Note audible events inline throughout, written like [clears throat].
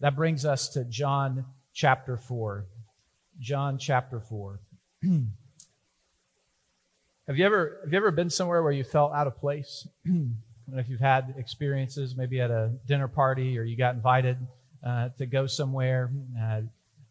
That brings us to John chapter 4. John chapter 4. [clears throat] have you ever have you ever been somewhere where you felt out of place? [clears throat] if you've had experiences, maybe at a dinner party or you got invited uh, to go somewhere, uh,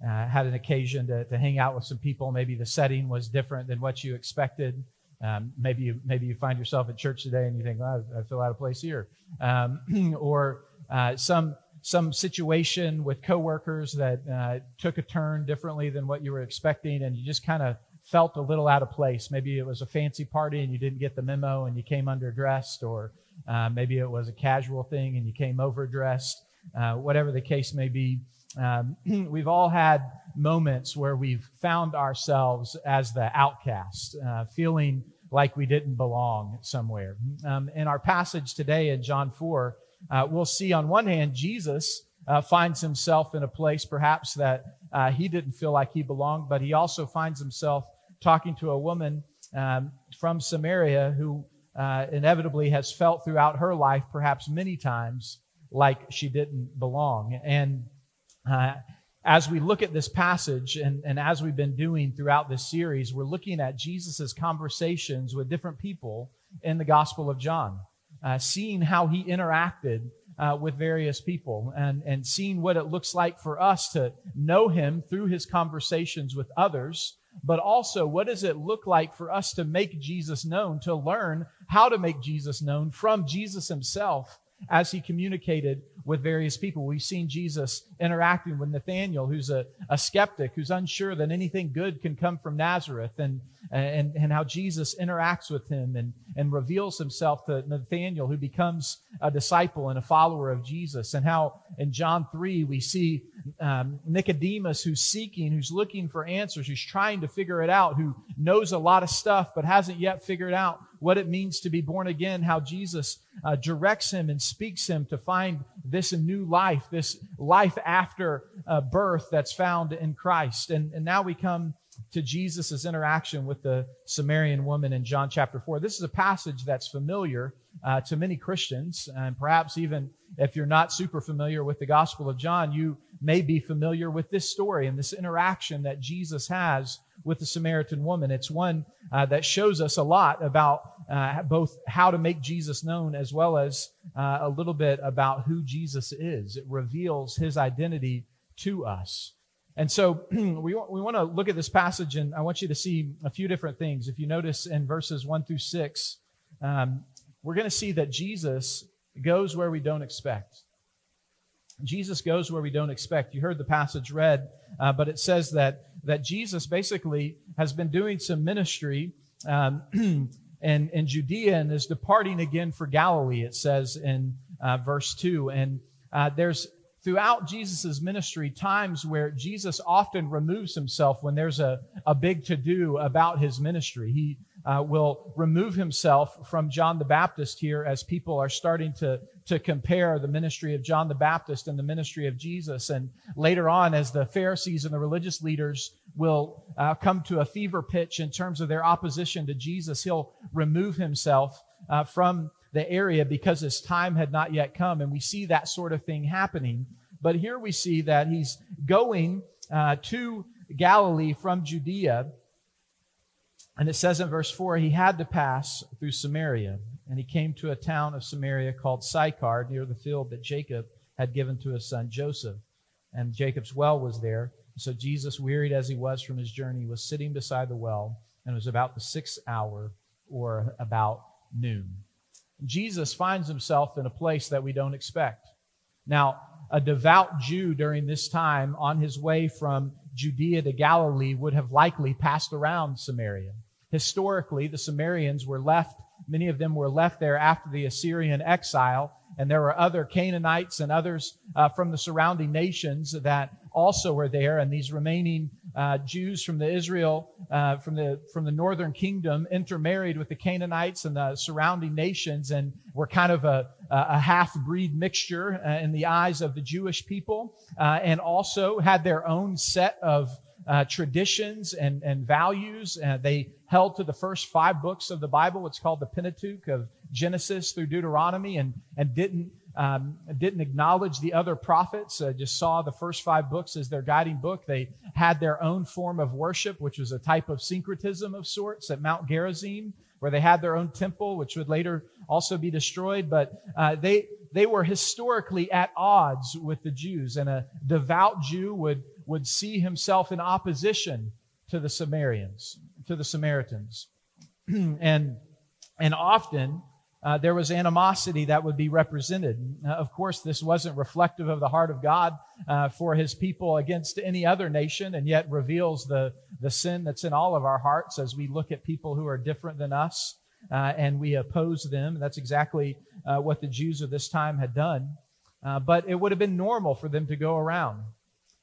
uh, had an occasion to, to hang out with some people. Maybe the setting was different than what you expected. Um, maybe you maybe you find yourself at church today and you think, oh, I feel out of place here, um, [clears throat] or uh, some some situation with coworkers that uh, took a turn differently than what you were expecting, and you just kind of felt a little out of place. Maybe it was a fancy party and you didn't get the memo and you came underdressed, or uh, maybe it was a casual thing and you came overdressed. Uh, whatever the case may be, um, [clears throat] we've all had moments where we've found ourselves as the outcast, uh, feeling like we didn't belong somewhere. Um, in our passage today in John 4, uh, we'll see on one hand, Jesus uh, finds himself in a place perhaps that uh, he didn't feel like he belonged, but he also finds himself talking to a woman um, from Samaria who uh, inevitably has felt throughout her life, perhaps many times, like she didn't belong. And uh, as we look at this passage and, and as we've been doing throughout this series, we're looking at Jesus' conversations with different people in the Gospel of John, uh, seeing how he interacted uh, with various people and, and seeing what it looks like for us to know him through his conversations with others, but also what does it look like for us to make Jesus known, to learn how to make Jesus known from Jesus himself as he communicated with various people. We've seen Jesus interacting with Nathanael, who's a, a skeptic, who's unsure that anything good can come from Nazareth, and, and, and how Jesus interacts with him and, and reveals himself to Nathanael, who becomes a disciple and a follower of Jesus, and how in John 3 we see um, Nicodemus who's seeking, who's looking for answers, who's trying to figure it out, who knows a lot of stuff but hasn't yet figured out what it means to be born again, how Jesus uh, directs him and speaks him to find this new life, this life after uh, birth that's found in Christ. And, and now we come to Jesus' interaction with the Samaritan woman in John chapter 4. This is a passage that's familiar uh, to many Christians, and perhaps even if you're not super familiar with the Gospel of John, you may be familiar with this story and this interaction that Jesus has with the Samaritan woman. It's one uh, that shows us a lot about uh, both how to make Jesus known as well as uh, a little bit about who Jesus is. It reveals his identity to us. And so [clears throat] we, we want to look at this passage, and I want you to see a few different things. If you notice in verses 1 through 6, um, we're going to see that Jesus goes where we don't expect. Jesus goes where we don't expect. You heard the passage read, uh, but it says that that Jesus basically has been doing some ministry um, [clears throat] in, in Judea and is departing again for Galilee. It says in uh, verse two, and uh, there's throughout Jesus' ministry times where Jesus often removes himself when there's a, a big to do about his ministry. He uh, will remove himself from John the Baptist here as people are starting to, to compare the ministry of John the Baptist and the ministry of Jesus. And later on, as the Pharisees and the religious leaders will uh, come to a fever pitch in terms of their opposition to Jesus, he'll remove himself uh, from the area because his time had not yet come. And we see that sort of thing happening. But here we see that he's going uh, to Galilee from Judea. And it says in verse 4 he had to pass through Samaria, and he came to a town of Samaria called Sychar, near the field that Jacob had given to his son Joseph. And Jacob's well was there. So Jesus, wearied as he was from his journey, was sitting beside the well, and it was about the sixth hour or about noon. Jesus finds himself in a place that we don't expect. Now, a devout Jew during this time on his way from Judea to Galilee would have likely passed around Samaria. Historically, the Samaritans were left, many of them were left there after the Assyrian exile, and there were other Canaanites and others uh, from the surrounding nations that also were there, and these remaining uh, Jews from the Israel, uh, from the from the northern kingdom, intermarried with the Canaanites and the surrounding nations, and were kind of a, a half breed mixture uh, in the eyes of the Jewish people, uh, and also had their own set of uh, traditions and, and values. Uh, they held to the first five books of the Bible. It's called the Pentateuch of Genesis through Deuteronomy, and and didn't um, didn't acknowledge the other prophets, uh, just saw the first five books as their guiding book. They had their own form of worship, which was a type of syncretism of sorts at Mount Gerizim, where they had their own temple, which would later also be destroyed. But uh, they they were historically at odds with the Jews, and a devout Jew would would see himself in opposition to the Samaritans, to the Samaritans, [clears throat] and and often uh, there was animosity that would be represented. Uh, of course, this wasn't reflective of the heart of God uh, for his people against any other nation, and yet reveals the, the sin that's in all of our hearts as we look at people who are different than us uh, and we oppose them. That's exactly uh, what the Jews of this time had done. Uh, but it would have been normal for them to go around.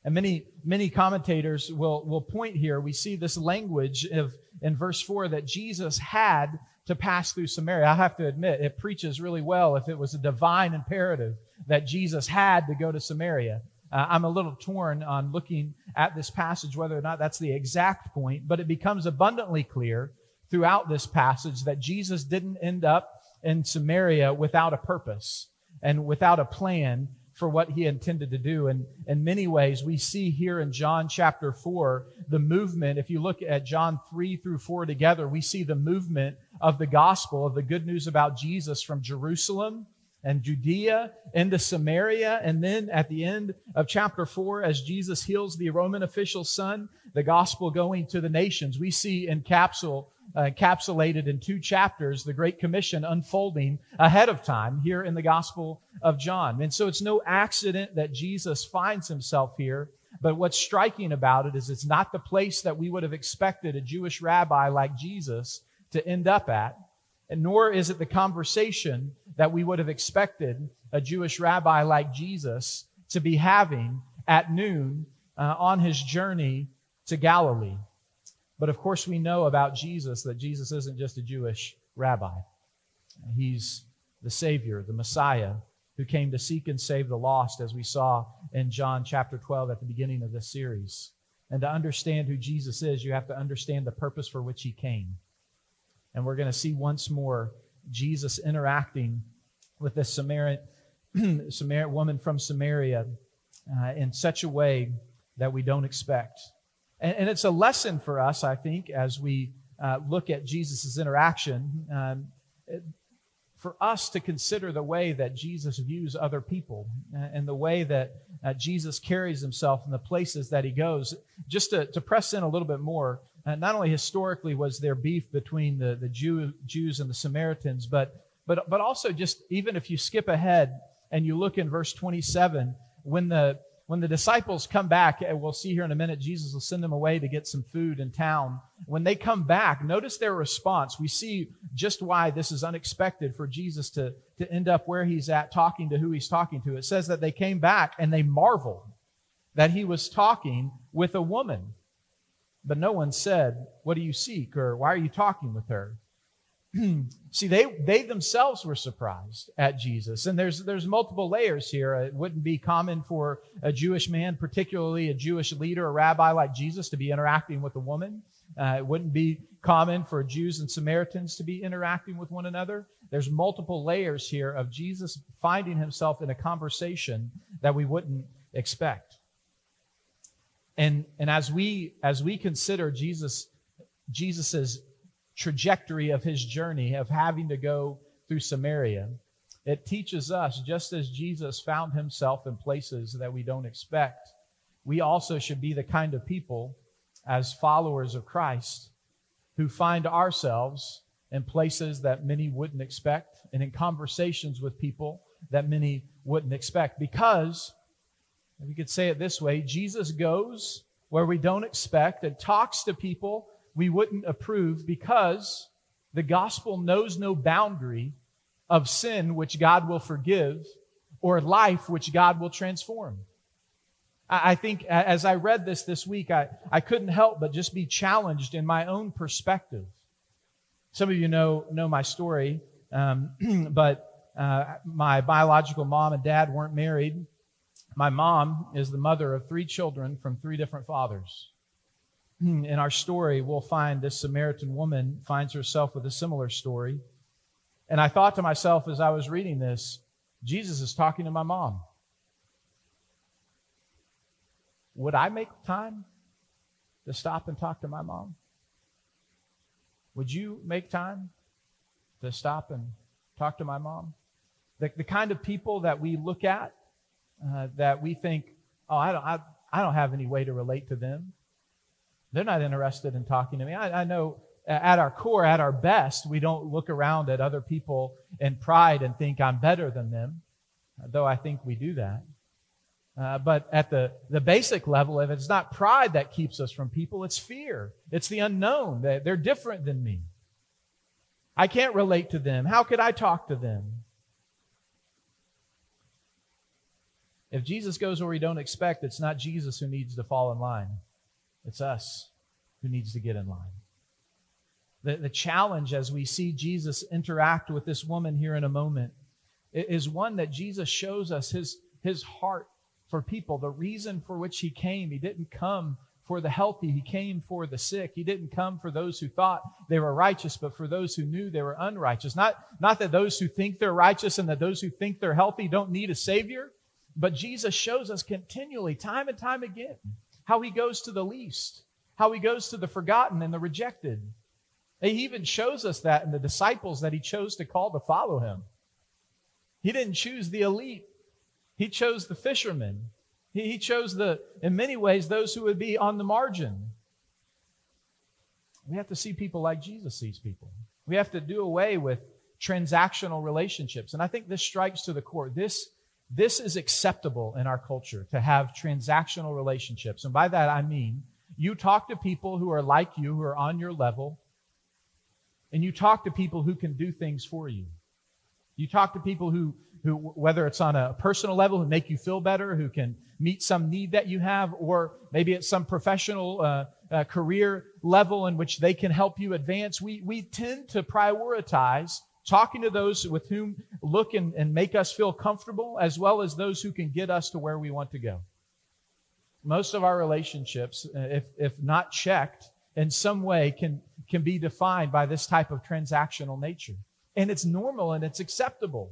And many, many commentators will, will point here. We see this language of, in verse 4 that Jesus had to pass through Samaria. I have to admit, it preaches really well if it was a divine imperative that Jesus had to go to Samaria. Uh, I'm a little torn on looking at this passage, whether or not that's the exact point, but it becomes abundantly clear throughout this passage that Jesus didn't end up in Samaria without a purpose and without a plan for what he intended to do. And in many ways, we see here in John chapter 4 the movement. If you look at John 3 through 4 together, we see the movement of the gospel, of the good news about Jesus from Jerusalem and Judea into Samaria. And then at the end of chapter 4, as Jesus heals the Roman official's son, the gospel going to the nations. We see in capsule, uh, encapsulated in two chapters the Great Commission unfolding ahead of time here in the Gospel of John. And so it's no accident that Jesus finds himself here. But what's striking about it is it's not the place that we would have expected a Jewish rabbi like Jesus to end up at, and nor is it the conversation that we would have expected a Jewish rabbi like Jesus to be having at noon uh, on his journey to Galilee. But of course, we know about Jesus that Jesus isn't just a Jewish rabbi. He's the Savior, the Messiah, who came to seek and save the lost, as we saw in John chapter 12 at the beginning of this series. And to understand who Jesus is, you have to understand the purpose for which he came. And we're going to see once more Jesus interacting with this Samaritan, [clears throat] Samaritan woman from Samaria uh, in such a way that we don't expect. And, and, it's a lesson for us, I think, as we uh, look at Jesus' interaction. Um, it, for us to consider the way that Jesus views other people and the way that uh, Jesus carries himself in the places that he goes. Just to, to press in a little bit more, uh, not only historically was there beef between the, the Jew, Jews and the Samaritans, but, but, but also just even if you skip ahead and you look in verse 27, when the, when the disciples come back, and we'll see here in a minute, Jesus will send them away to get some food in town. When they come back, notice their response. We see just why this is unexpected for Jesus to, to end up where he's at, talking to who he's talking to. It says that they came back and they marveled that he was talking with a woman. But no one said, What do you seek? or Why are you talking with her? [clears throat] See, they, they themselves were surprised at Jesus. And there's, there's multiple layers here. It wouldn't be common for a Jewish man, particularly a Jewish leader, a rabbi like Jesus, to be interacting with a woman. Uh, it wouldn't be common for Jews and Samaritans to be interacting with one another. There's multiple layers here of Jesus finding himself in a conversation that we wouldn't expect. And, and as we, as we consider Jesus, Jesus's trajectory of his journey of having to go through Samaria. It teaches us, just as Jesus found himself in places that we don't expect, we also should be the kind of people, as followers of Christ, who find ourselves in places that many wouldn't expect and in conversations with people that many wouldn't expect. Because, we could say it this way Jesus goes where we don't expect and talks to people we wouldn't approve because the gospel knows no boundary of sin which God will forgive or life which God will transform. I think as I read this this week, I, I couldn't help but just be challenged in my own perspective. Some of you know, know my story, um, [clears throat] but uh, my biological mom and dad weren't married. My mom is the mother of three children from three different fathers. [clears throat] In our story, we'll find this Samaritan woman finds herself with a similar story. And I thought to myself as I was reading this, Jesus is talking to my mom. Would I make time to stop and talk to my mom? Would you make time to stop and talk to my mom? The, the kind of people that we look at uh, that we think, oh, I don't, I, I don't have any way to relate to them. They're not interested in talking to me. I, I know at our core, at our best, we don't look around at other people in pride and think I'm better than them, though I think we do that. Uh, but at the, the basic level, if it's not pride that keeps us from people, it's fear. It's the unknown. They're different than me. I can't relate to them. How could I talk to them? If Jesus goes where we don't expect, it's not Jesus who needs to fall in line. It's us who needs to get in line. The, the challenge as we see Jesus interact with this woman here in a moment is one that Jesus shows us his, his heart for people, the reason for which he came. He didn't come for the healthy, he came for the sick. He didn't come for those who thought they were righteous, but for those who knew they were unrighteous. Not, not that those who think they're righteous and that those who think they're healthy don't need a Savior, but Jesus shows us continually, time and time again, how he goes to the least, how he goes to the forgotten and the rejected. He even shows us that in the disciples that he chose to call to follow him. He didn't choose the elite. He chose the fishermen. He, he chose the, in many ways, those who would be on the margin. We have to see people like Jesus sees people. We have to do away with transactional relationships. And I think this strikes to the core. This, this is acceptable in our culture to have transactional relationships. And by that I mean you talk to people who are like you, who are on your level, and you talk to people who can do things for you. You talk to people who, who, whether it's on a personal level, who make you feel better, who can meet some need that you have, or maybe it's some professional uh, uh, career level in which they can help you advance. We, we tend to prioritize talking to those with whom look and, and make us feel comfortable, as well as those who can get us to where we want to go. Most of our relationships, uh, if, if not checked, in some way can, can be defined by this type of transactional nature. And it's normal and it's acceptable.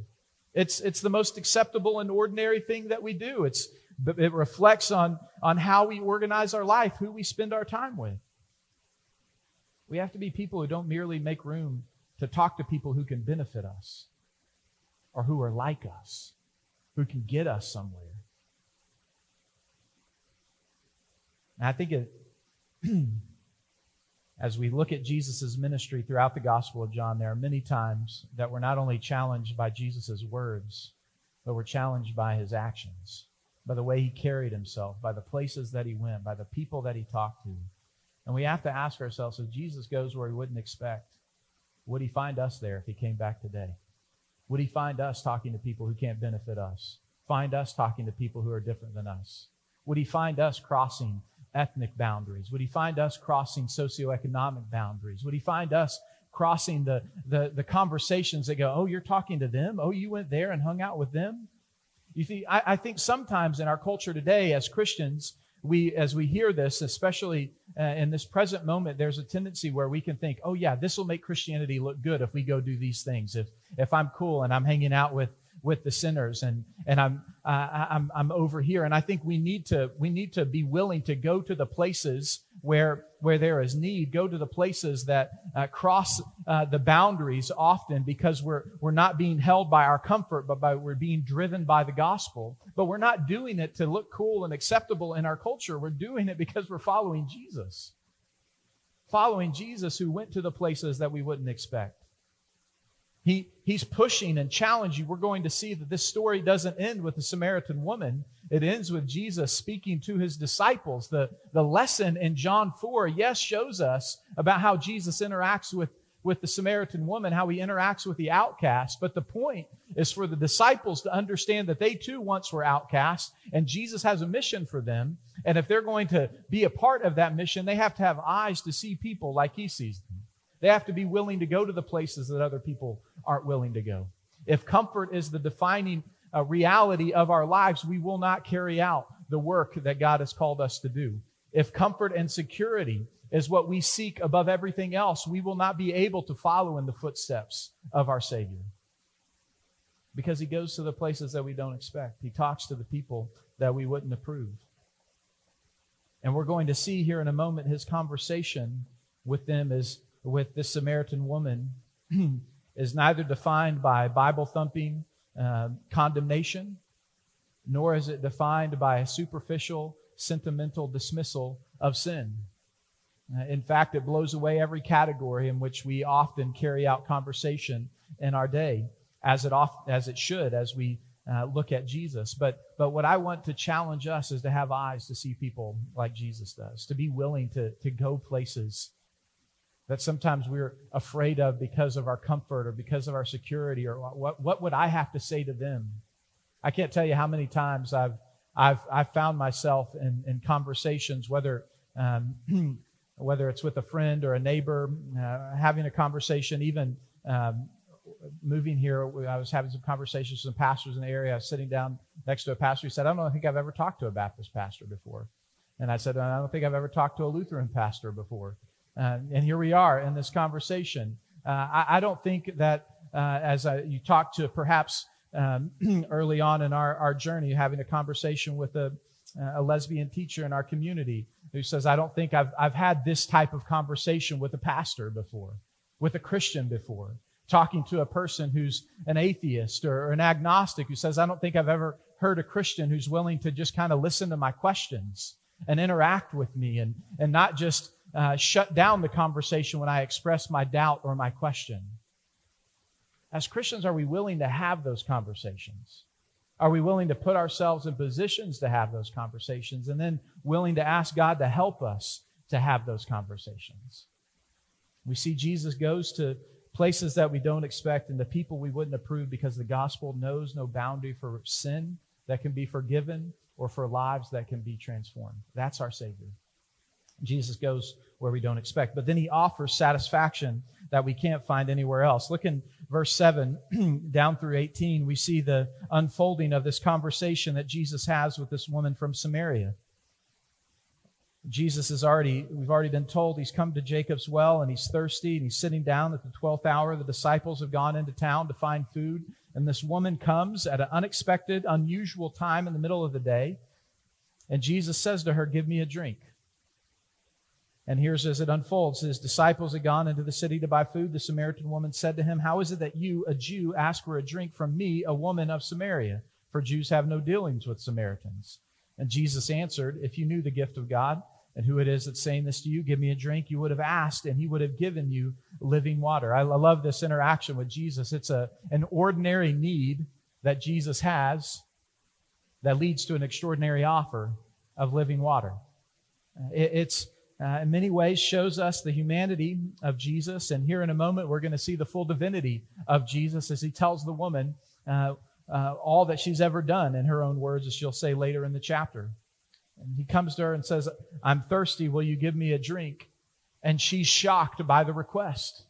It's, it's the most acceptable and ordinary thing that we do. It's, it reflects on, on how we organize our life, who we spend our time with. We have to be people who don't merely make room to talk to people who can benefit us or who are like us, who can get us somewhere. And I think it [clears throat] as we look at Jesus' ministry throughout the Gospel of John, there are many times that we're not only challenged by Jesus' words, but we're challenged by his actions, by the way he carried himself, by the places that he went, by the people that he talked to. And we have to ask ourselves if Jesus goes where he wouldn't expect, would he find us there if he came back today? Would he find us talking to people who can't benefit us? Find us talking to people who are different than us? Would he find us crossing ethnic boundaries? Would he find us crossing socioeconomic boundaries? Would he find us crossing the, the, the conversations that go, oh, you're talking to them? Oh, you went there and hung out with them? You see, I, I think sometimes in our culture today as Christians, we, as we hear this, especially uh, in this present moment, there's a tendency where we can think, oh yeah, this will make Christianity look good if we go do these things. If, if I'm cool and I'm hanging out with, with the sinners and and I'm uh, I'm I'm over here and I think we need to we need to be willing to go to the places where where there is need go to the places that uh, cross uh, the boundaries often because we're we're not being held by our comfort but by we're being driven by the gospel. But we're not doing it to look cool and acceptable in our culture. We're doing it because we're following Jesus. Following Jesus who went to the places that we wouldn't expect he, he's pushing and challenging. We're going to see that this story doesn't end with the Samaritan woman. It ends with Jesus speaking to his disciples. The, the lesson in John 4, yes, shows us about how Jesus interacts with, with the Samaritan woman, how he interacts with the outcast. But the point is for the disciples to understand that they too once were outcast, and Jesus has a mission for them. And if they're going to be a part of that mission, they have to have eyes to see people like he sees them. They have to be willing to go to the places that other people aren't willing to go. If comfort is the defining uh, reality of our lives, we will not carry out the work that God has called us to do. If comfort and security is what we seek above everything else, we will not be able to follow in the footsteps of our Savior. because he goes to the places that we don't expect. He talks to the people that we wouldn't approve. And we're going to see here in a moment his conversation with them is with this Samaritan woman [clears throat] is neither defined by Bible thumping uh, condemnation, nor is it defined by a superficial, sentimental dismissal of sin. Uh, in fact, it blows away every category in which we often carry out conversation in our day, as it, as it should, as we uh, look at Jesus. But, but what I want to challenge us is to have eyes to see people like Jesus does, to be willing to, to go places that sometimes we're afraid of because of our comfort or because of our security or what, what would I have to say to them? I can't tell you how many times I've, I've, I've found myself in, in conversations, whether, um, [clears throat] whether it's with a friend or a neighbor, uh, having a conversation, even um, moving here, I was having some conversations with some pastors in the area. Sitting down next to a pastor He said, I don't think I've ever talked to a Baptist pastor before. And I said, I don't think I've ever talked to a Lutheran pastor before. Uh, and here we are in this conversation. Uh, I, I, don't think that uh, as I, you talk to perhaps um, [clears throat] early on in our, our journey, having a conversation with a, a lesbian teacher in our community who says, I don't think I've, I've had this type of conversation with a pastor before, with a Christian before. Talking to a person who's an atheist or, or an agnostic who says, I don't think I've ever heard a Christian who's willing to just kind of listen to my questions and interact with me and, and not just uh, shut down the conversation when I express my doubt or my question. As Christians, are we willing to have those conversations? Are we willing to put ourselves in positions to have those conversations and then willing to ask God to help us to have those conversations? We see Jesus goes to places that we don't expect and the people we wouldn't approve because the gospel knows no boundary for sin that can be forgiven or for lives that can be transformed. That's our Savior. Jesus goes where we don't expect. But then he offers satisfaction that we can't find anywhere else. Look in verse 7 [clears throat] down through 18, we see the unfolding of this conversation that Jesus has with this woman from Samaria. Jesus is already, we've already been told he's come to Jacob's well and he's thirsty and he's sitting down at the 12th hour. The disciples have gone into town to find food. And this woman comes at an unexpected, unusual time in the middle of the day. And Jesus says to her, Give me a drink. And here's as it unfolds his disciples had gone into the city to buy food. The Samaritan woman said to him, How is it that you, a Jew, ask for a drink from me, a woman of Samaria? For Jews have no dealings with Samaritans. And Jesus answered, If you knew the gift of God and who it is that's saying this to you, give me a drink, you would have asked, and he would have given you living water. I love this interaction with Jesus. It's a, an ordinary need that Jesus has that leads to an extraordinary offer of living water. It's uh, in many ways shows us the humanity of Jesus. And here in a moment, we're going to see the full divinity of Jesus as he tells the woman uh, uh, all that she's ever done, in her own words, as she'll say later in the chapter. And he comes to her and says, I'm thirsty. Will you give me a drink? And she's shocked by the request.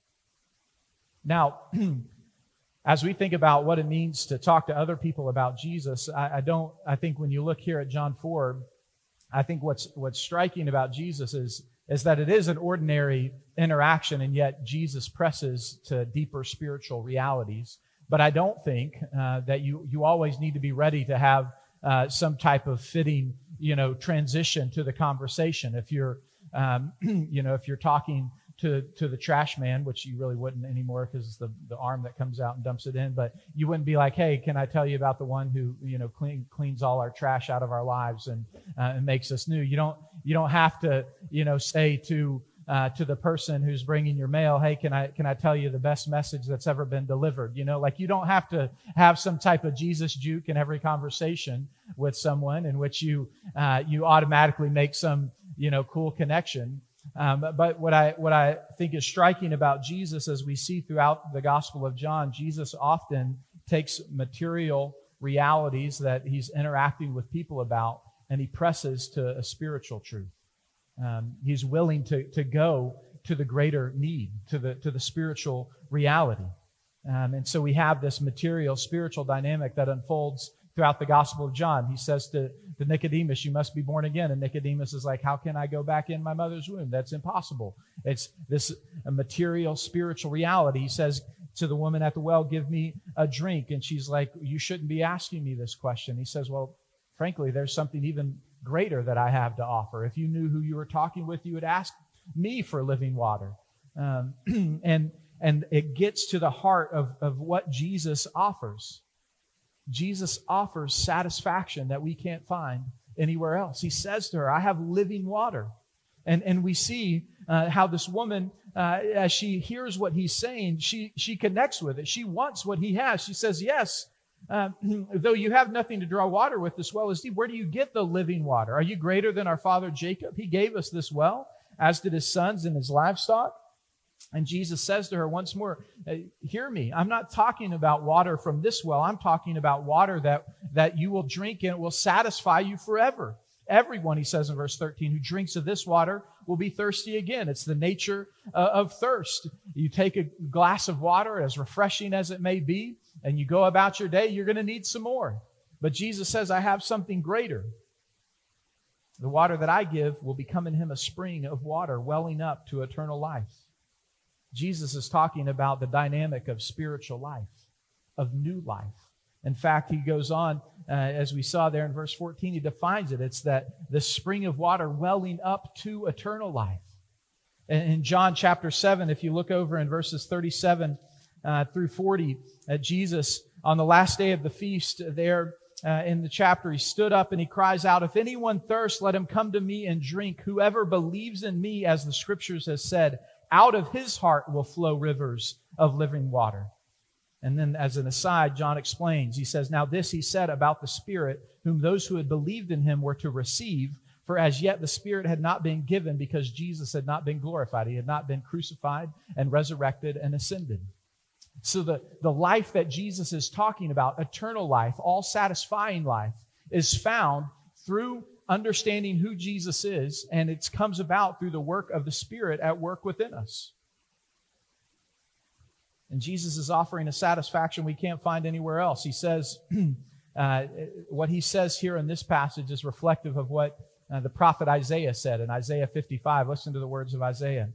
Now, [clears throat] as we think about what it means to talk to other people about Jesus, I, I don't, I think when you look here at John 4, I think what's, what's striking about Jesus is, is that it is an ordinary interaction, and yet Jesus presses to deeper spiritual realities. But I don't think uh, that you, you always need to be ready to have uh, some type of fitting, you know, transition to the conversation. If you're, um, [clears throat] you know, if you're talking to, to the trash man, which you really wouldn't anymore because it's the, the arm that comes out and dumps it in. But you wouldn't be like, hey, can I tell you about the one who, you know, clean, cleans all our trash out of our lives and, uh, and makes us new. You don't, you don't have to, you know, say to, uh, to the person who's bringing your mail, hey, can I, can I tell you the best message that's ever been delivered? You know, like you don't have to have some type of Jesus juke in every conversation with someone in which you, uh, you automatically make some, you know, cool connection. Um, but what I, what I think is striking about Jesus, as we see throughout the Gospel of John, Jesus often takes material realities that he's interacting with people about and he presses to a spiritual truth. Um, he's willing to, to go to the greater need, to the, to the spiritual reality. Um, and so we have this material spiritual dynamic that unfolds throughout the Gospel of John. He says to, to Nicodemus, You must be born again. And Nicodemus is like, How can I go back in my mother's womb? That's impossible. It's this a material, spiritual reality. He says, to the woman at the well, Give me a drink. And she's like, You shouldn't be asking me this question. He says, Well, frankly, there's something even greater that I have to offer. If you knew who you were talking with, you would ask me for living water. Um, [clears throat] and, and it gets to the heart of, of what Jesus offers. Jesus offers satisfaction that we can't find anywhere else. He says to her, I have living water. And, and we see uh, how this woman, uh, as she hears what he's saying, she, she connects with it. She wants what he has. She says, Yes, uh, [clears throat] though you have nothing to draw water with, this well is deep. Where do you get the living water? Are you greater than our father Jacob? He gave us this well, as did his sons and his livestock. And Jesus says to her once more, Hear me. I'm not talking about water from this well. I'm talking about water that, that you will drink and it will satisfy you forever. Everyone, he says in verse 13, who drinks of this water will be thirsty again. It's the nature uh, of thirst. You take a glass of water, as refreshing as it may be, and you go about your day, you're going to need some more. But Jesus says, I have something greater. The water that I give will become in him a spring of water welling up to eternal life. Jesus is talking about the dynamic of spiritual life, of new life. In fact, he goes on, uh, as we saw there in verse 14, he defines it. It's that the spring of water welling up to eternal life. In John chapter 7, if you look over in verses 37 uh, through 40, uh, Jesus, on the last day of the feast, there uh, in the chapter, he stood up and he cries out, If anyone thirsts, let him come to me and drink. Whoever believes in me, as the scriptures has said, out of his heart will flow rivers of living water. And then, as an aside, John explains, he says, Now this he said about the Spirit, whom those who had believed in him were to receive, for as yet the Spirit had not been given because Jesus had not been glorified. He had not been crucified and resurrected and ascended. So the, the life that Jesus is talking about, eternal life, all satisfying life, is found through understanding who Jesus is, and it comes about through the work of the Spirit at work within us. And Jesus is offering a satisfaction we can't find anywhere else. He says, [clears throat] uh, what he says here in this passage is reflective of what uh, the prophet Isaiah said in Isaiah 55. Listen to the words of Isaiah.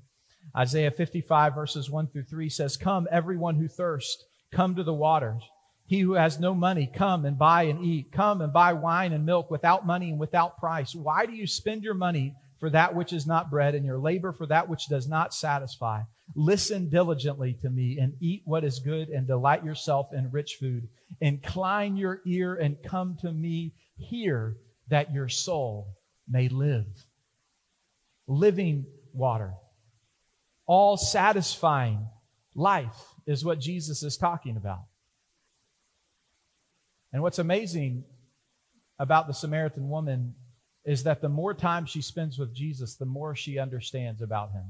Isaiah 55, verses 1 through 3 says, Come, everyone who thirsts, come to the waters. He who has no money, come and buy and eat. Come and buy wine and milk without money and without price. Why do you spend your money for that which is not bread and your labor for that which does not satisfy? Listen diligently to me and eat what is good and delight yourself in rich food. Incline your ear and come to me. Hear that your soul may live. Living water. All satisfying life is what Jesus is talking about. And what's amazing about the Samaritan woman is that the more time she spends with Jesus, the more she understands about him.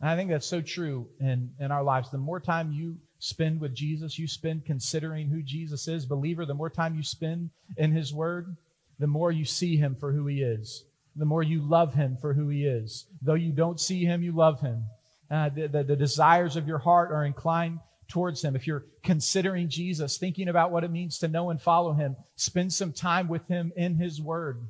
And I think that's so true in, in our lives. The more time you spend with Jesus, you spend considering who Jesus is, believer, the more time you spend in his word, the more you see him for who he is. The more you love him for who he is. Though you don't see him, you love him. Uh, the, the, the desires of your heart are inclined towards him. If you're considering Jesus, thinking about what it means to know and follow him, spend some time with him in his word.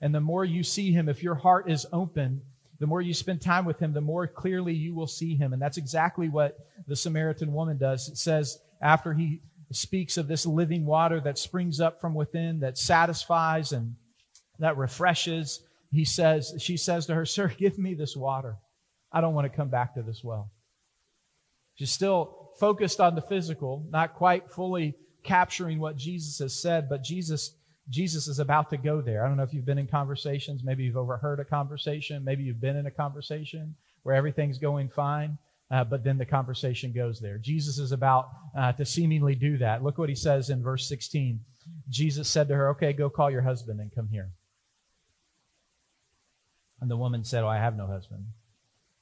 And the more you see him, if your heart is open, the more you spend time with him, the more clearly you will see him. And that's exactly what the Samaritan woman does. It says, after he speaks of this living water that springs up from within, that satisfies and that refreshes, he says, she says to her, Sir, [laughs] give me this water. I don't want to come back to this well. She's still focused on the physical, not quite fully capturing what Jesus has said, but Jesus Jesus is about to go there. I don't know if you've been in conversations, maybe you've overheard a conversation, maybe you've been in a conversation where everything's going fine, uh, but then the conversation goes there. Jesus is about uh, to seemingly do that. Look what he says in verse 16. Jesus said to her, Okay, go call your husband and come here. And the woman said, Oh, I have no husband.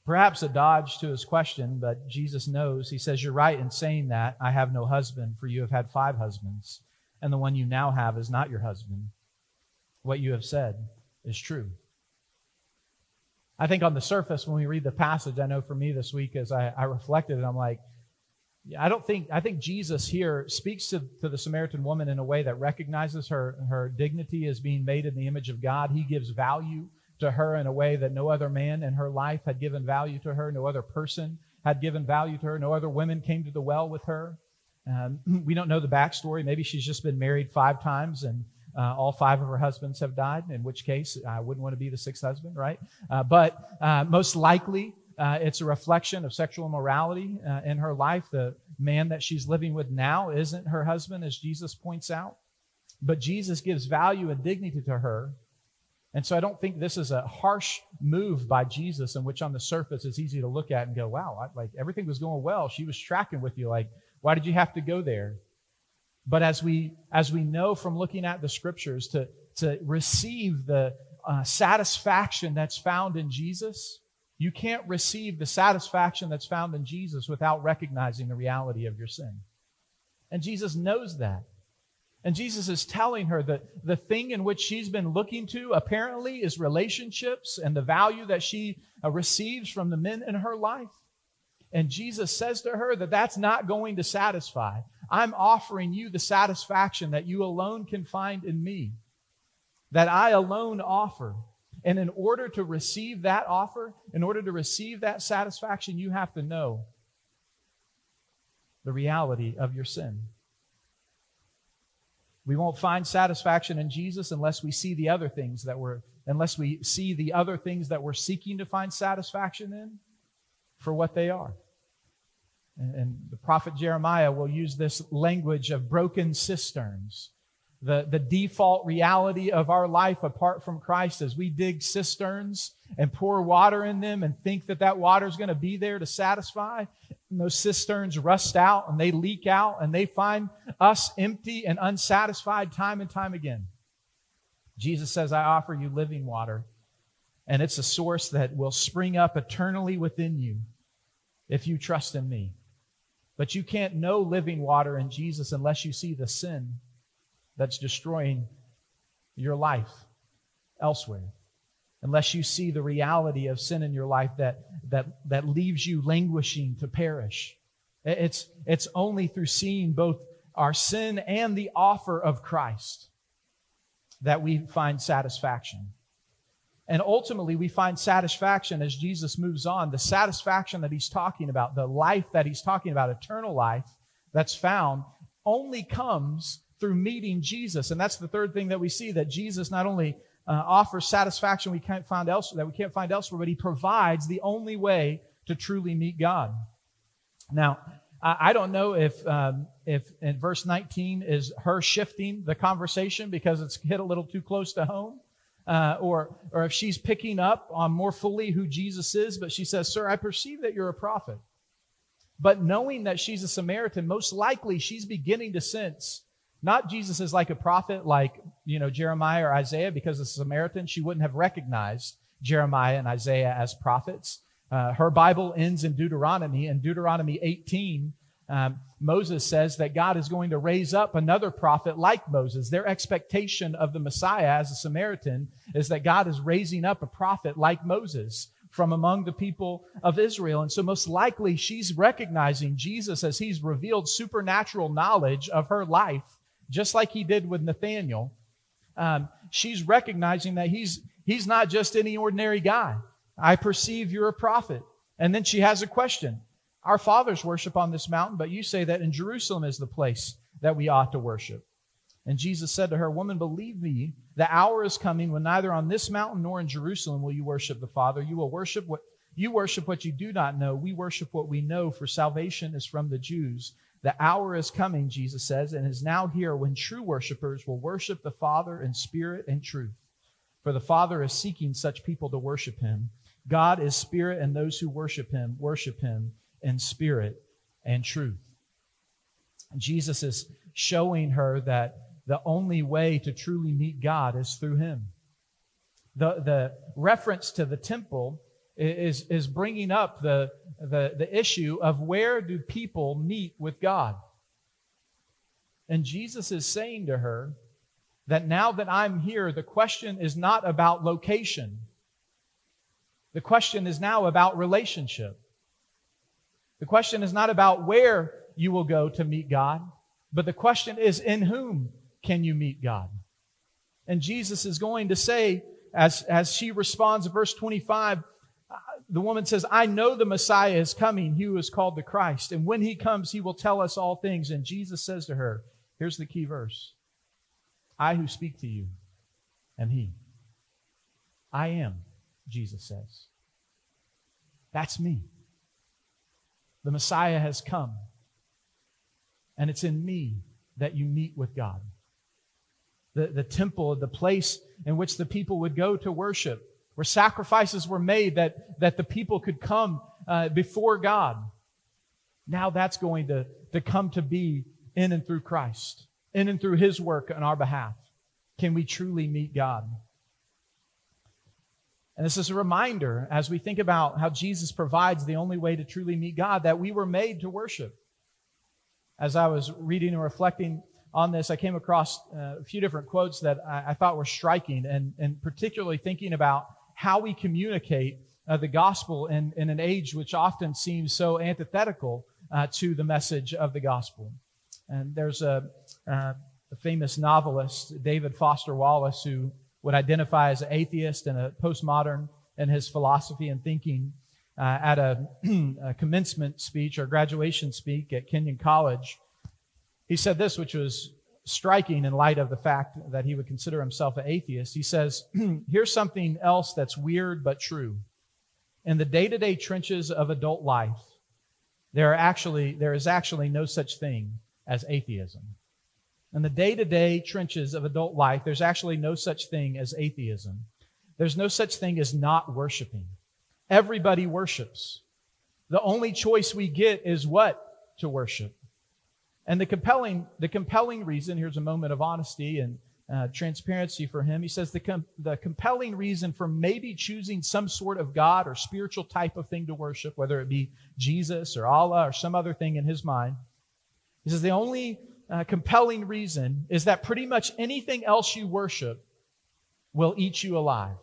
Perhaps a dodge to his question, but Jesus knows. He says, You're right in saying that. I have no husband, for you have had five husbands and the one you now have is not your husband. What you have said is true. I think on the surface, when we read the passage, I know for me this week as I, I reflected, and I'm like, I don't think, I think Jesus here speaks to, to the Samaritan woman in a way that recognizes her, her dignity as being made in the image of God. He gives value to her in a way that no other man in her life had given value to her, no other person had given value to her. No other women came to the well with her. Um, [clears throat] we don't know the backstory. Maybe she's just been married five times and uh, all five of her husbands have died, in which case I wouldn't want to be the sixth husband, right? Uh, but uh, most likely, uh, it's a reflection of sexual immorality uh, in her life. The man that she's living with now isn't her husband, as Jesus points out. But Jesus gives value and dignity to her. And so I don't think this is a harsh move by Jesus in which on the surface it's easy to look at and go, wow, I, like everything was going well. She was tracking with you. Like, why did you have to go there? But as we, as we know from looking at the scriptures, to, to receive the uh, satisfaction that's found in Jesus, you can't receive the satisfaction that's found in Jesus without recognizing the reality of your sin. And Jesus knows that. And Jesus is telling her that the thing in which she's been looking to apparently is relationships and the value that she uh, receives from the men in her life. And Jesus says to her that that's not going to satisfy. I'm offering you the satisfaction that you alone can find in me, that I alone offer. And in order to receive that offer, in order to receive that satisfaction, you have to know the reality of your sin. We won't find satisfaction in Jesus unless we see the other things that we're, unless we see the other things that we're seeking to find satisfaction in for what they are. And, and the prophet Jeremiah will use this language of broken cisterns the, the default reality of our life apart from Christ as we dig cisterns and pour water in them and think that that water is going to be there to satisfy. And those cisterns rust out and they leak out and they find us empty and unsatisfied time and time again. Jesus says, I offer you living water, and it's a source that will spring up eternally within you if you trust in me. But you can't know living water in Jesus unless you see the sin that's destroying your life elsewhere. Unless you see the reality of sin in your life that, that, that leaves you languishing to perish. It's, it's only through seeing both our sin and the offer of Christ that we find satisfaction. And ultimately, we find satisfaction as Jesus moves on. The satisfaction that he's talking about, the life that he's talking about, eternal life that's found, only comes through meeting Jesus. And that's the third thing that we see that Jesus not only uh, offers satisfaction we can't find elsewhere, that we can't find elsewhere, but he provides the only way to truly meet God. Now, I, don't know if, um, if in verse 19 is her shifting the conversation because it's hit a little too close to home. Uh, or, or if she's picking up on more fully who Jesus is, but she says, Sir, I perceive that you're a prophet. But knowing that she's a Samaritan, most likely she's beginning to sense not Jesus is like a prophet like, you know, Jeremiah or Isaiah because a Samaritan. She wouldn't have recognized Jeremiah and Isaiah as prophets. Uh, her Bible ends in Deuteronomy. In Deuteronomy 18, um, Moses says that God is going to raise up another prophet like Moses. Their expectation of the Messiah as a Samaritan is that God is raising up a prophet like Moses from among the people of Israel. And so most likely she's recognizing Jesus as he's revealed supernatural knowledge of her life just like he did with Nathanael, um, she's recognizing that he's, he's not just any ordinary guy. I perceive you're a prophet. And then she has a question. Our fathers worship on this mountain, but you say that in Jerusalem is the place that we ought to worship. And Jesus said to her, Woman, believe me, the hour is coming when neither on this mountain nor in Jerusalem will you worship the Father. You will worship what you worship what you do not know. We worship what we know, for salvation is from the Jews. The hour is coming, Jesus says, and is now here when true worshipers will worship the Father in spirit and truth. For the Father is seeking such people to worship him. God is spirit, and those who worship him worship him in spirit and truth. Jesus is showing her that the only way to truly meet God is through him. The, the reference to the temple is, is bringing up the, the, the issue of where do people meet with God. And Jesus is saying to her that now that I'm here, the question is not about location. The question is now about relationship. The question is not about where you will go to meet God, but the question is in whom can you meet God? And Jesus is going to say, as, as she responds, verse 25, the woman says, I know the Messiah is coming, he who is called the Christ. And when he comes, he will tell us all things. And Jesus says to her, here's the key verse I who speak to you am he. I am, Jesus says. That's me. The Messiah has come. And it's in me that you meet with God. The, the temple, the place in which the people would go to worship, where sacrifices were made that, that the people could come uh, before God. Now that's going to, to come to be in and through Christ, in and through His work on our behalf. Can we truly meet God? And this is a reminder as we think about how Jesus provides the only way to truly meet God that we were made to worship. As I was reading and reflecting on this, I came across uh, a few different quotes that I, I thought were striking, and, and particularly thinking about how we communicate uh, the gospel in, in an age which often seems so antithetical uh, to the message of the gospel. And there's a, uh, a famous novelist, David Foster Wallace, who would identify as an atheist and a postmodern in his philosophy and thinking. Uh, at a, [clears throat] a, commencement speech or graduation speak at Kenyon College, he said this, which was striking in light of the fact that he would consider himself an atheist. He says, [clears throat] Here's something else that's weird but true. In the day to day trenches of adult life, there, are actually, there is actually no such thing as atheism. In the day to day trenches of adult life, there's actually no such thing as atheism. There's no such thing as not worshiping. Everybody worships. The only choice we get is what to worship. And the compelling, the compelling reason, here's a moment of honesty and uh, transparency for him. He says the, com- the compelling reason for maybe choosing some sort of God or spiritual type of thing to worship, whether it be Jesus or Allah or some other thing in his mind, he says the only uh, compelling reason is that pretty much anything else you worship will eat you alive.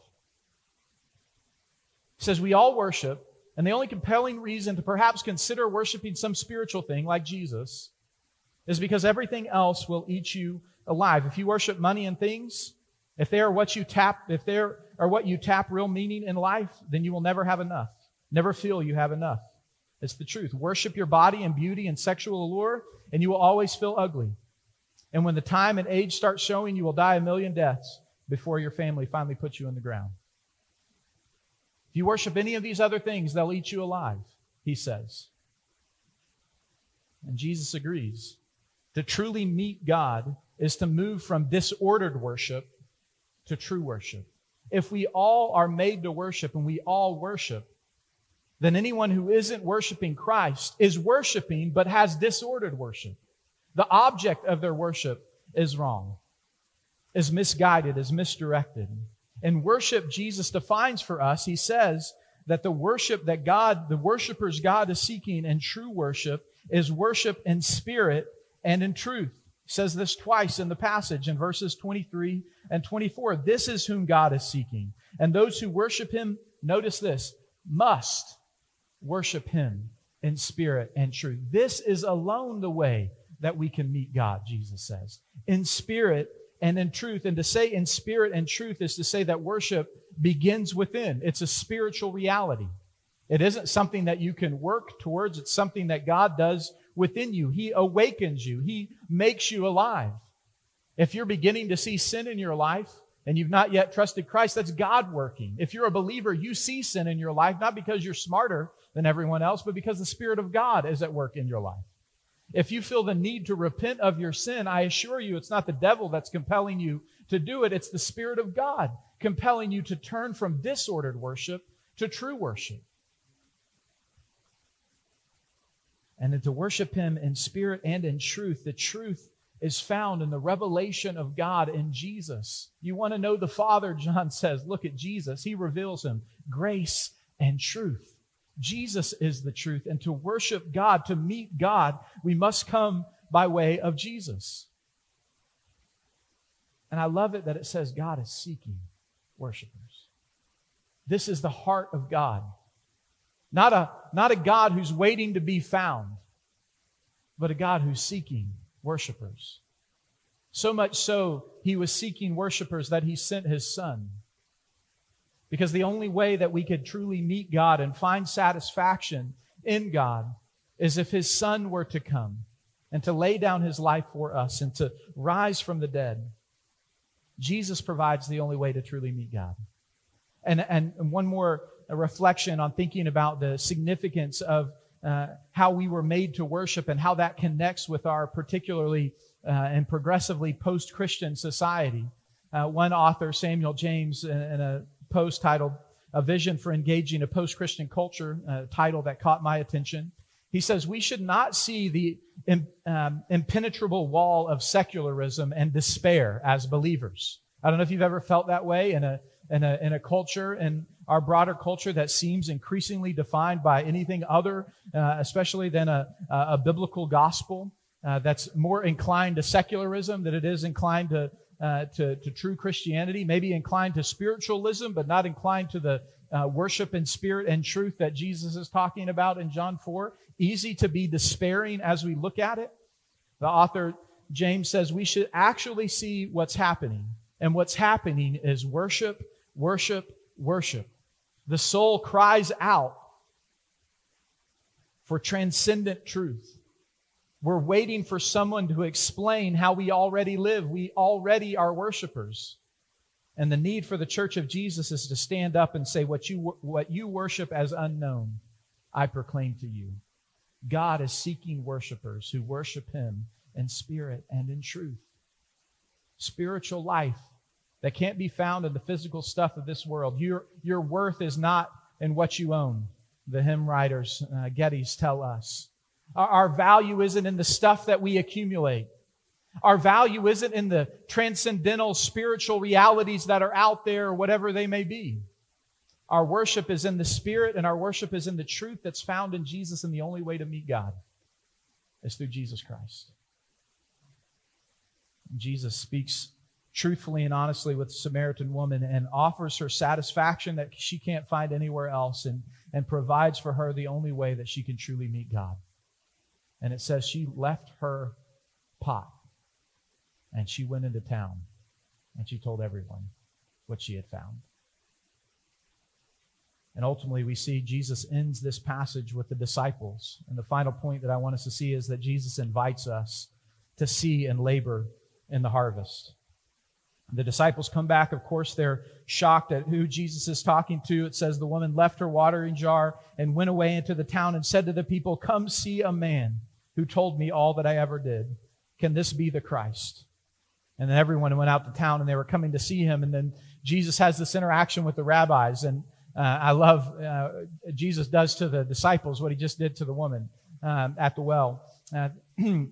He says we all worship, and the only compelling reason to perhaps consider worshiping some spiritual thing like Jesus is because everything else will eat you alive. If you worship money and things, if they are what you tap, if they are what you tap real meaning in life, then you will never have enough. Never feel you have enough. It's the truth. Worship your body and beauty and sexual allure, and you will always feel ugly. And when the time and age start showing, you will die a million deaths before your family finally puts you in the ground. If you worship any of these other things, they'll eat you alive, he says. And Jesus agrees. To truly meet God is to move from disordered worship to true worship. If we all are made to worship and we all worship, then anyone who isn't worshiping Christ is worshiping but has disordered worship. The object of their worship is wrong, is misguided, is misdirected. And worship Jesus defines for us, he says that the worship that God, the worshipers God is seeking in true worship is worship in spirit and in truth. He says this twice in the passage in verses 23 and 24. This is whom God is seeking. And those who worship him, notice this, must worship him in spirit and truth. This is alone the way that we can meet God, Jesus says. In spirit and in truth. And to say in spirit and truth is to say that worship begins within. It's a spiritual reality. It isn't something that you can work towards. It's something that God does within you. He awakens you. He makes you alive. If you're beginning to see sin in your life and you've not yet trusted Christ, that's God working. If you're a believer, you see sin in your life, not because you're smarter than everyone else, but because the Spirit of God is at work in your life. If you feel the need to repent of your sin, I assure you it's not the devil that's compelling you to do it. It's the Spirit of God compelling you to turn from disordered worship to true worship. And to worship Him in spirit and in truth. The truth is found in the revelation of God in Jesus. You want to know the Father, [laughs] John says, look at Jesus. He reveals Him grace and truth. Jesus is the truth. And to worship God, to meet God, we must come by way of Jesus. And I love it that it says God is seeking worshipers. This is the heart of God. Not a, not a God who's waiting to be found, but a God who's seeking worshipers. So much so, he was seeking worshipers that he sent his son. Because the only way that we could truly meet God and find satisfaction in God is if His Son were to come and to lay down His life for us and to rise from the dead. Jesus provides the only way to truly meet God. And, and one more reflection on thinking about the significance of uh, how we were made to worship and how that connects with our particularly uh, and progressively post Christian society. Uh, one author, Samuel James, in, in, a post titled A Vision for Engaging a Post Christian Culture, a title that caught my attention, he says, We should not see the um, impenetrable wall of secularism and despair as believers. I don't know if you've ever felt that way in a, in a, in a culture, in our broader culture that seems increasingly defined by anything other, uh, especially than a, a biblical gospel uh, that's more inclined to secularism than it is inclined to, uh, to, to, true Christianity, maybe inclined to spiritualism, but not inclined to the uh, worship in spirit and truth that Jesus is talking about in John 4. Easy to be despairing as we look at it. The author, James, says we should actually see what's happening. And what's happening is worship, worship, worship. The soul cries out for transcendent truth. We're waiting for someone to explain how we already live. We already are worshipers. And the need for the church of Jesus is to stand up and say, what you, what you worship as unknown, I proclaim to you. God is seeking worshipers who worship him in spirit and in truth. Spiritual life that can't be found in the physical stuff of this world. Your, your worth is not in what you own, the hymn writers, uh, Gettys tell us. Our, our value isn't in the stuff that we accumulate. Our value isn't in the transcendental spiritual realities that are out there or whatever they may be. Our worship is in the Spirit and our worship is in the truth that's found in Jesus, and the only way to meet God is through Jesus Christ. Jesus speaks truthfully and honestly with the Samaritan woman and offers her satisfaction that she can't find anywhere else and, and provides for her the only way that she can truly meet God. And it says she left her pot and she went into town and she told everyone what she had found. And ultimately, we see Jesus ends this passage with the disciples. And the final point that I want us to see is that Jesus invites us to see and labor in the harvest. The disciples come back. Of course, they're shocked at who Jesus is talking to. It says the woman left her watering jar and went away into the town and said to the people, Come see a man who told me all that I ever did. Can this be the Christ? And then everyone went out to town and they were coming to see him. And then Jesus has this interaction with the rabbis. And uh, I love uh, Jesus does to the disciples what he just did to the woman um, at the well. Uh, [clears throat]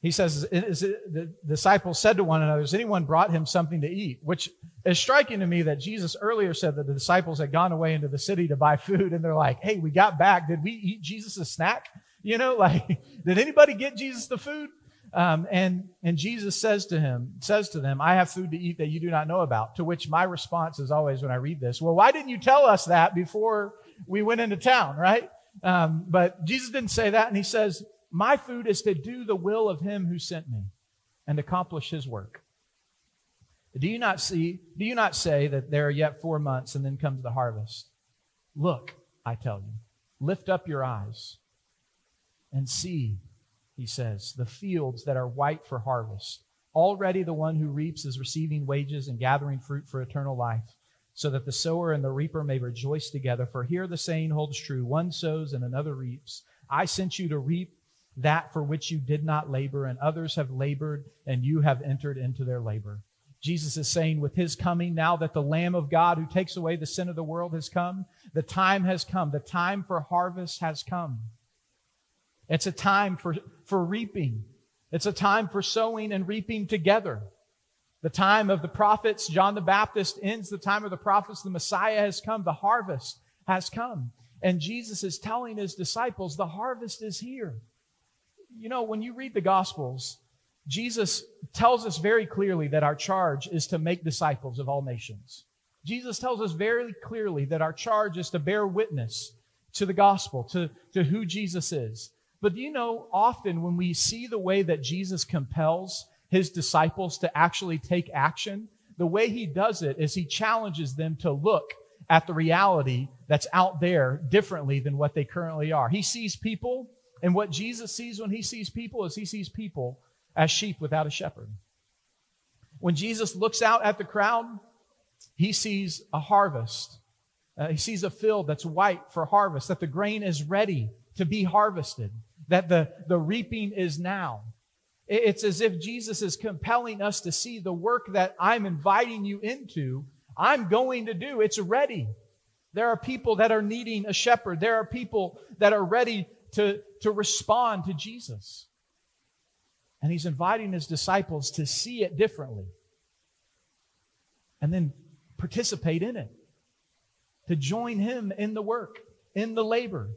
he says, the disciples said to one another, Has anyone brought him something to eat? Which is striking to me that Jesus earlier said that the disciples had gone away into the city to buy food, and they're like, Hey, we got back. Did we eat Jesus' snack? You know, [laughs] like, did anybody get Jesus the food? Um, and and Jesus says to him, says to them, I have food to eat that you do not know about. To which my response is always when I read this, well, why didn't you tell us that before we went into town, right? Um, but Jesus didn't say that, and he says, my food is to do the will of him who sent me and accomplish his work. Do you not see, do you not say that there are yet four months and then comes the harvest? Look, I tell you, lift up your eyes and see, he says, the fields that are white for harvest. Already the one who reaps is receiving wages and gathering fruit for eternal life, so that the sower and the reaper may rejoice together. For here the saying holds true one sows and another reaps. I sent you to reap that for which you did not labor, and others have labored, and you have entered into their labor. Jesus is saying, with his coming, now that the Lamb of God who takes away the sin of the world has come, the time has come. The time for harvest has come. It's a time for, for reaping. It's a time for sowing and reaping together. The time of the prophets, John the Baptist ends the time of the prophets. The Messiah has come. The harvest has come. And Jesus is telling his disciples, the harvest is here you know, when you read the Gospels, Jesus tells us very clearly that our charge is to make disciples of all nations. Jesus tells us very clearly that our charge is to bear witness to the gospel, to, to who Jesus is. But do you know, often when we see the way that Jesus compels his disciples to actually take action, the way he does it is he challenges them to look at the reality that's out there differently than what they currently are. He sees people, and what Jesus sees when he sees people is he sees people as sheep without a shepherd. When Jesus looks out at the crowd, he sees a harvest. Uh, he sees a field that's white for harvest, that the grain is ready to be harvested, that the, the reaping is now. It's as if Jesus is compelling us to see the work that I'm inviting you into, I'm going to do. It's ready. There are people that are needing a shepherd. There are people that are ready to, to respond to Jesus. And he's inviting his disciples to see it differently and then participate in it, to join him in the work, in the labor,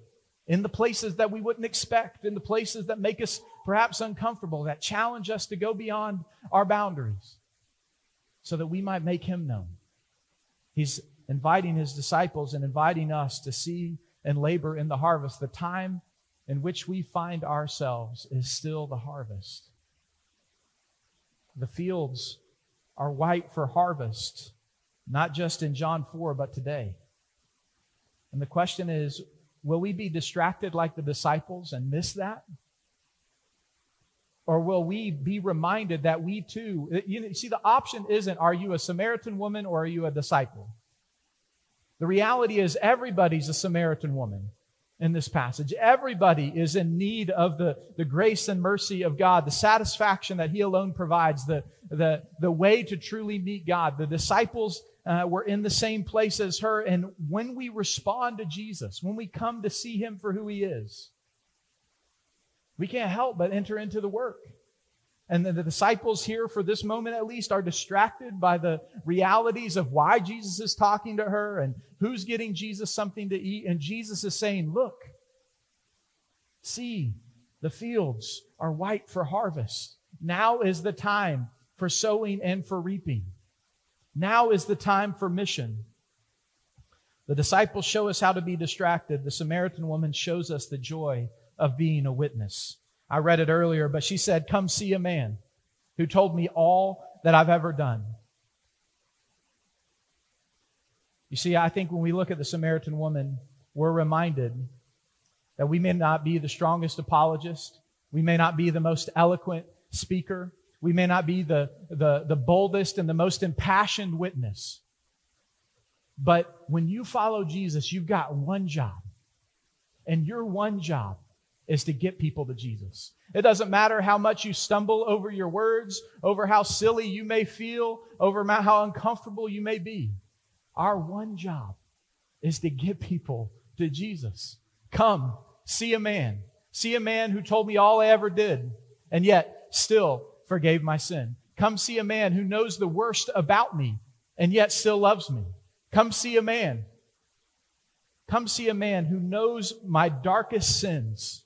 in the places that we wouldn't expect, in the places that make us perhaps uncomfortable, that challenge us to go beyond our boundaries so that we might make him known. He's inviting his disciples and inviting us to see and labor in the harvest. The time in which we find ourselves is still the harvest. The fields are white for harvest, not just in John 4, but today. And the question is will we be distracted like the disciples and miss that? Or will we be reminded that we too, you see, the option isn't are you a Samaritan woman or are you a disciple? The reality is everybody's a Samaritan woman in this passage. Everybody is in need of the, the grace and mercy of God, the satisfaction that He alone provides, the, the, the way to truly meet God. The disciples uh, were in the same place as her. And when we respond to Jesus, when we come to see Him for who He is, we can't help but enter into the work. And the, disciples here, for this moment at least, are distracted by the realities of why Jesus is talking to her and who's getting Jesus something to eat. And Jesus is saying, Look, see, the fields are white for harvest. Now is the time for sowing and for reaping. Now is the time for mission. The disciples show us how to be distracted. The Samaritan woman shows us the joy of being a witness. I read it earlier, but she said, Come see a man who told me all that I've ever done. You see, I think when we look at the Samaritan woman, we're reminded that we may not be the strongest apologist, we may not be the most eloquent speaker, we may not be the, the, the boldest and the most impassioned witness. But when you follow Jesus, you've got one job. And your one job is to get people to Jesus. It doesn't matter how much you stumble over your words, over how silly you may feel, over how uncomfortable you may be. Our one job is to get people to Jesus. Come, see a man. See a man who told me all I ever did, and yet still forgave my sin. Come see a man who knows the worst about me, and yet still loves me. Come see a man. Come see a man who knows my darkest sins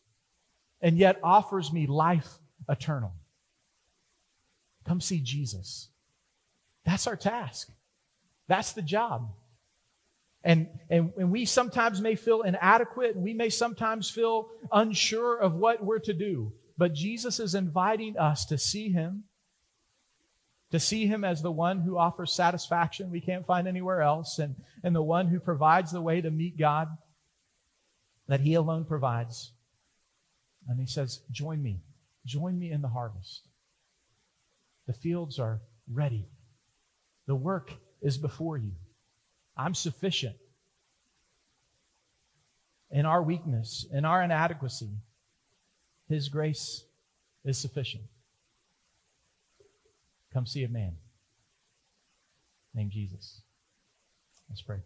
and yet offers me life eternal. Come see Jesus. That's our task. That's the job. And, and, and we sometimes may feel inadequate and we may sometimes feel unsure of what we're to do. But Jesus is inviting us to see him, to see him as the one who offers satisfaction we can't find anywhere else, and, and the one who provides the way to meet God that he alone provides. And he says, Join me. Join me in the harvest. The fields are ready. The work is before you. I'm sufficient. In our weakness, in our inadequacy, His grace is sufficient. Come see a man named Jesus. Let's pray.